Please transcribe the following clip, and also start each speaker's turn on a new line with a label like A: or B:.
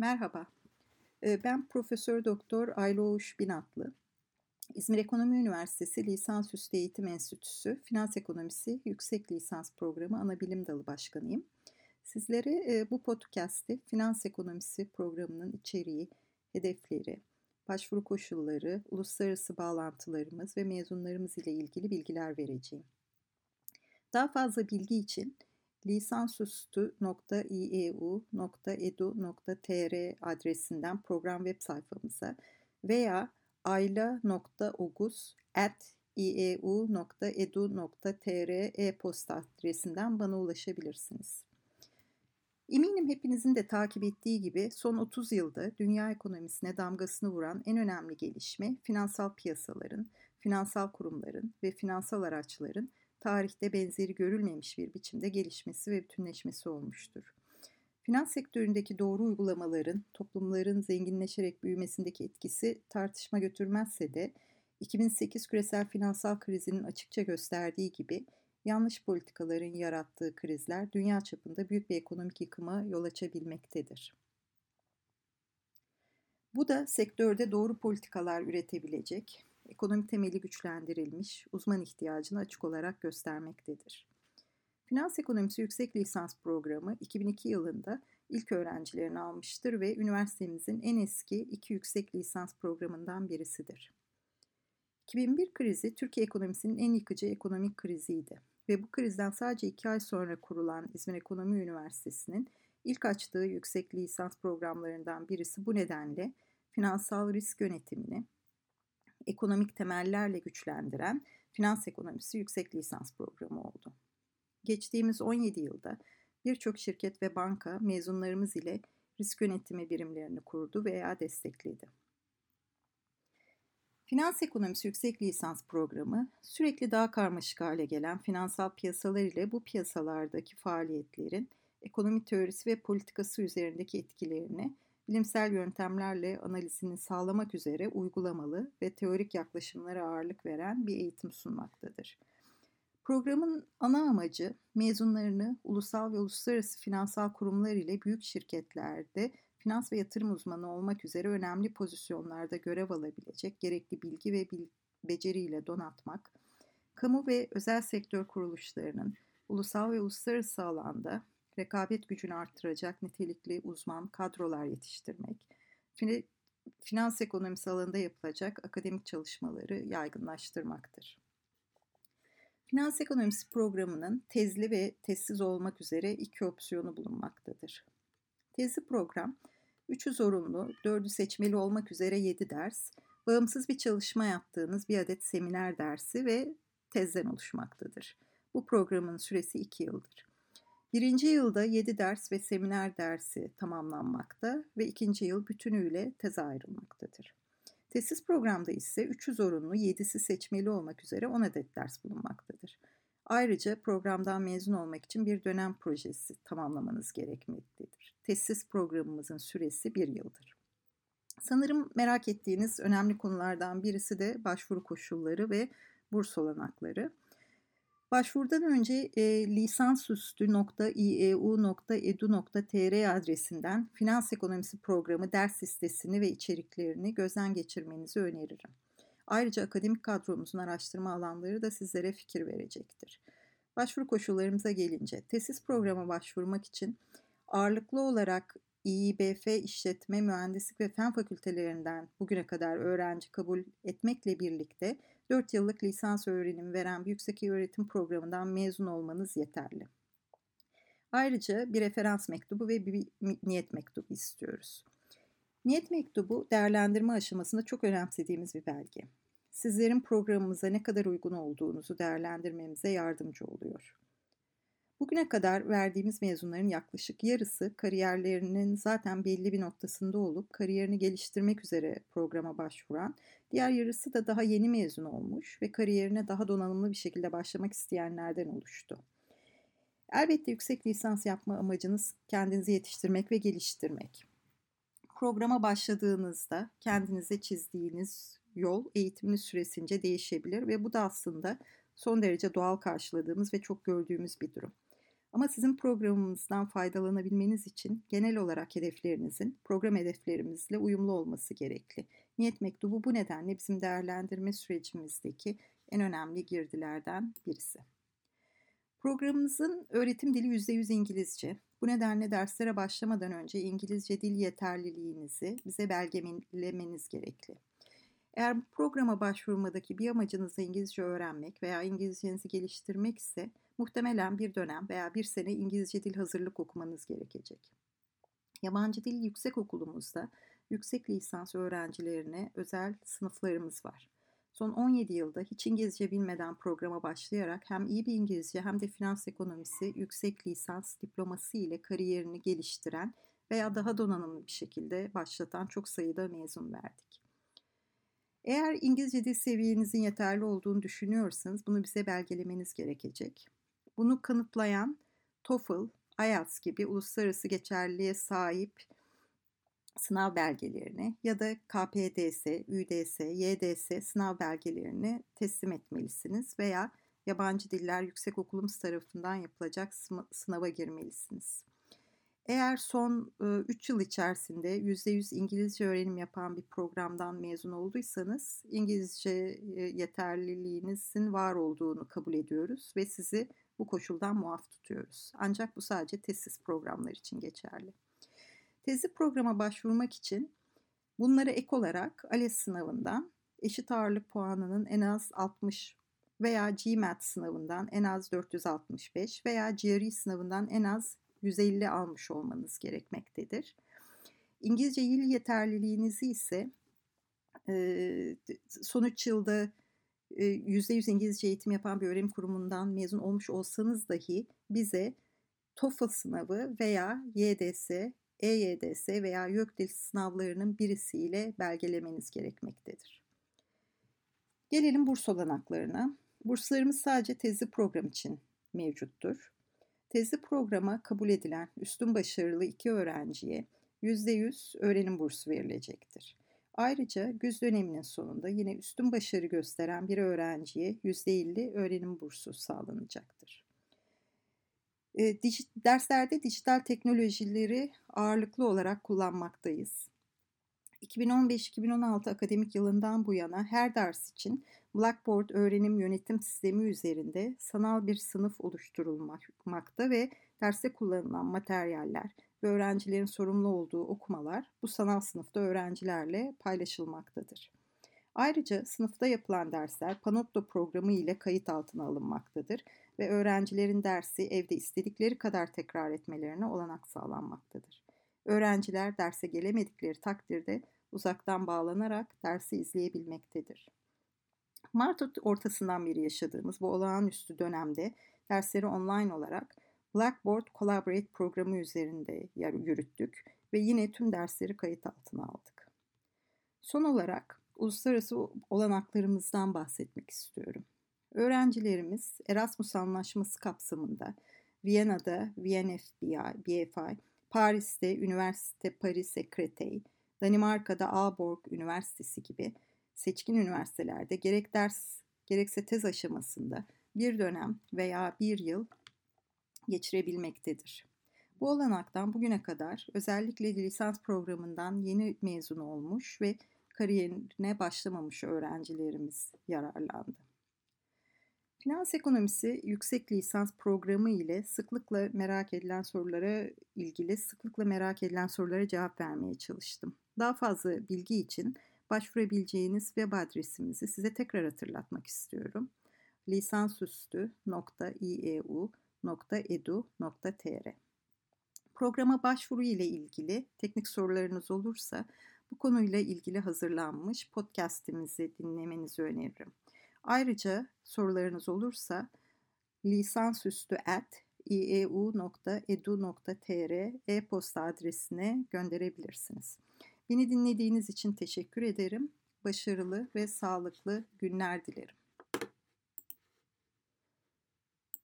A: Merhaba, ee, ben Profesör Doktor Ayla Oğuş Binatlı. İzmir Ekonomi Üniversitesi Lisansüstü Eğitim Enstitüsü Finans Ekonomisi Yüksek Lisans Programı Anabilim Dalı Başkanıyım. Sizlere e, bu podcast'te Finans Ekonomisi programının içeriği, hedefleri, başvuru koşulları, uluslararası bağlantılarımız ve mezunlarımız ile ilgili bilgiler vereceğim. Daha fazla bilgi için lisansüstü.ieu.edu.tr adresinden program web sayfamıza veya ayla.ogus.ieu.edu.tr e-posta adresinden bana ulaşabilirsiniz. Eminim hepinizin de takip ettiği gibi son 30 yılda dünya ekonomisine damgasını vuran en önemli gelişme finansal piyasaların, finansal kurumların ve finansal araçların tarihte benzeri görülmemiş bir biçimde gelişmesi ve bütünleşmesi olmuştur. Finans sektöründeki doğru uygulamaların toplumların zenginleşerek büyümesindeki etkisi tartışma götürmezse de 2008 küresel finansal krizinin açıkça gösterdiği gibi yanlış politikaların yarattığı krizler dünya çapında büyük bir ekonomik yıkıma yol açabilmektedir. Bu da sektörde doğru politikalar üretebilecek, ekonomi temeli güçlendirilmiş, uzman ihtiyacını açık olarak göstermektedir. Finans Ekonomisi Yüksek Lisans Programı 2002 yılında ilk öğrencilerini almıştır ve üniversitemizin en eski iki yüksek lisans programından birisidir. 2001 krizi Türkiye ekonomisinin en yıkıcı ekonomik kriziydi ve bu krizden sadece iki ay sonra kurulan İzmir Ekonomi Üniversitesi'nin ilk açtığı yüksek lisans programlarından birisi bu nedenle finansal risk yönetimini, ekonomik temellerle güçlendiren finans ekonomisi yüksek lisans programı oldu. Geçtiğimiz 17 yılda birçok şirket ve banka mezunlarımız ile risk yönetimi birimlerini kurdu veya destekledi. Finans ekonomisi yüksek lisans programı sürekli daha karmaşık hale gelen finansal piyasalar ile bu piyasalardaki faaliyetlerin ekonomi teorisi ve politikası üzerindeki etkilerini bilimsel yöntemlerle analizini sağlamak üzere uygulamalı ve teorik yaklaşımlara ağırlık veren bir eğitim sunmaktadır. Programın ana amacı mezunlarını ulusal ve uluslararası finansal kurumlar ile büyük şirketlerde finans ve yatırım uzmanı olmak üzere önemli pozisyonlarda görev alabilecek gerekli bilgi ve bil beceriyle donatmak, kamu ve özel sektör kuruluşlarının ulusal ve uluslararası alanda rekabet gücünü arttıracak nitelikli uzman kadrolar yetiştirmek, finans ekonomisi alanında yapılacak akademik çalışmaları yaygınlaştırmaktır. Finans ekonomisi programının tezli ve tezsiz olmak üzere iki opsiyonu bulunmaktadır. Tezli program, 3'ü zorunlu, 4'ü seçmeli olmak üzere 7 ders, bağımsız bir çalışma yaptığınız bir adet seminer dersi ve tezden oluşmaktadır. Bu programın süresi 2 yıldır. Birinci yılda 7 ders ve seminer dersi tamamlanmakta ve ikinci yıl bütünüyle teze ayrılmaktadır. Tesis programda ise 3'ü zorunlu, 7'si seçmeli olmak üzere 10 adet ders bulunmaktadır. Ayrıca programdan mezun olmak için bir dönem projesi tamamlamanız gerekmektedir. Tesis programımızın süresi bir yıldır. Sanırım merak ettiğiniz önemli konulardan birisi de başvuru koşulları ve burs olanakları. Başvurudan önce e, lisansüstü.ieu.edu.tr adresinden Finans Ekonomisi Programı ders listesini ve içeriklerini gözden geçirmenizi öneririm. Ayrıca akademik kadromuzun araştırma alanları da sizlere fikir verecektir. Başvuru koşullarımıza gelince, tesis programa başvurmak için ağırlıklı olarak İİBF işletme, mühendislik ve fen fakültelerinden bugüne kadar öğrenci kabul etmekle birlikte 4 yıllık lisans öğrenim veren yüksek öğretim programından mezun olmanız yeterli. Ayrıca bir referans mektubu ve bir niyet mektubu istiyoruz. Niyet mektubu değerlendirme aşamasında çok önemsediğimiz bir belge. Sizlerin programımıza ne kadar uygun olduğunuzu değerlendirmemize yardımcı oluyor. Bugüne kadar verdiğimiz mezunların yaklaşık yarısı kariyerlerinin zaten belli bir noktasında olup kariyerini geliştirmek üzere programa başvuran, diğer yarısı da daha yeni mezun olmuş ve kariyerine daha donanımlı bir şekilde başlamak isteyenlerden oluştu. Elbette yüksek lisans yapma amacınız kendinizi yetiştirmek ve geliştirmek. Programa başladığınızda kendinize çizdiğiniz yol eğitiminiz süresince değişebilir ve bu da aslında son derece doğal karşıladığımız ve çok gördüğümüz bir durum. Ama sizin programımızdan faydalanabilmeniz için genel olarak hedeflerinizin program hedeflerimizle uyumlu olması gerekli. Niyet mektubu bu nedenle bizim değerlendirme sürecimizdeki en önemli girdilerden birisi. Programımızın öğretim dili %100 İngilizce. Bu nedenle derslere başlamadan önce İngilizce dil yeterliliğinizi bize belgelemeniz gerekli. Eğer programa başvurmadaki bir amacınız İngilizce öğrenmek veya İngilizcenizi geliştirmek ise muhtemelen bir dönem veya bir sene İngilizce dil hazırlık okumanız gerekecek. Yabancı Dil Yüksek Okulumuzda yüksek lisans öğrencilerine özel sınıflarımız var. Son 17 yılda hiç İngilizce bilmeden programa başlayarak hem iyi bir İngilizce hem de finans ekonomisi yüksek lisans diploması ile kariyerini geliştiren veya daha donanımlı bir şekilde başlatan çok sayıda mezun verdik. Eğer İngilizce dil seviyenizin yeterli olduğunu düşünüyorsanız bunu bize belgelemeniz gerekecek. Bunu kanıtlayan TOEFL, IELTS gibi uluslararası geçerliliğe sahip sınav belgelerini ya da KPDS, ÜDS, YDS sınav belgelerini teslim etmelisiniz veya yabancı diller yüksek okulumuz tarafından yapılacak sınava girmelisiniz. Eğer son 3 yıl içerisinde %100 İngilizce öğrenim yapan bir programdan mezun olduysanız İngilizce yeterliliğinizin var olduğunu kabul ediyoruz ve sizi bu koşuldan muaf tutuyoruz. Ancak bu sadece tesis programlar için geçerli. Tezi programa başvurmak için bunları ek olarak ALES sınavından eşit ağırlık puanının en az 60 veya GMAT sınavından en az 465 veya GRE sınavından en az 150 almış olmanız gerekmektedir. İngilizce dil yeterliliğinizi ise son 3 yılda %100 İngilizce eğitim yapan bir öğrenim kurumundan mezun olmuş olsanız dahi bize TOEFL sınavı veya YDS, EYDS veya YÖKDİL sınavlarının birisiyle belgelemeniz gerekmektedir. Gelelim burs olanaklarına. Burslarımız sadece tezi program için mevcuttur. Tezi programa kabul edilen üstün başarılı iki öğrenciye %100 öğrenim bursu verilecektir. Ayrıca güz döneminin sonunda yine üstün başarı gösteren bir öğrenciye %50 öğrenim bursu sağlanacaktır. E, dijit, derslerde dijital teknolojileri ağırlıklı olarak kullanmaktayız. 2015-2016 akademik yılından bu yana her ders için Blackboard öğrenim yönetim sistemi üzerinde sanal bir sınıf oluşturulmakta ve derste kullanılan materyaller ve öğrencilerin sorumlu olduğu okumalar bu sanal sınıfta öğrencilerle paylaşılmaktadır. Ayrıca sınıfta yapılan dersler Panopto programı ile kayıt altına alınmaktadır ve öğrencilerin dersi evde istedikleri kadar tekrar etmelerine olanak sağlanmaktadır. Öğrenciler derse gelemedikleri takdirde uzaktan bağlanarak dersi izleyebilmektedir. Mart ortasından beri yaşadığımız bu olağanüstü dönemde dersleri online olarak Blackboard Collaborate programı üzerinde yürüttük ve yine tüm dersleri kayıt altına aldık. Son olarak uluslararası olanaklarımızdan bahsetmek istiyorum. Öğrencilerimiz Erasmus Anlaşması kapsamında Viyana'da VNFBI, BFI, Paris'te Üniversite Paris Secretary, Danimarka'da Aalborg Üniversitesi gibi seçkin üniversitelerde gerek ders gerekse tez aşamasında bir dönem veya bir yıl geçirebilmektedir. Bu olanaktan bugüne kadar özellikle lisans programından yeni mezun olmuş ve kariyerine başlamamış öğrencilerimiz yararlandı. Finans ekonomisi yüksek lisans programı ile sıklıkla merak edilen sorulara ilgili sıklıkla merak edilen sorulara cevap vermeye çalıştım. Daha fazla bilgi için başvurabileceğiniz web adresimizi size tekrar hatırlatmak istiyorum. lisansüstü.ieu.edu.tr Programa başvuru ile ilgili teknik sorularınız olursa bu konuyla ilgili hazırlanmış podcast'imizi dinlemenizi öneririm. Ayrıca sorularınız olursa lisansüstü at ieu.edu.tr e-posta adresine gönderebilirsiniz. Beni dinlediğiniz için teşekkür ederim. Başarılı ve sağlıklı günler dilerim.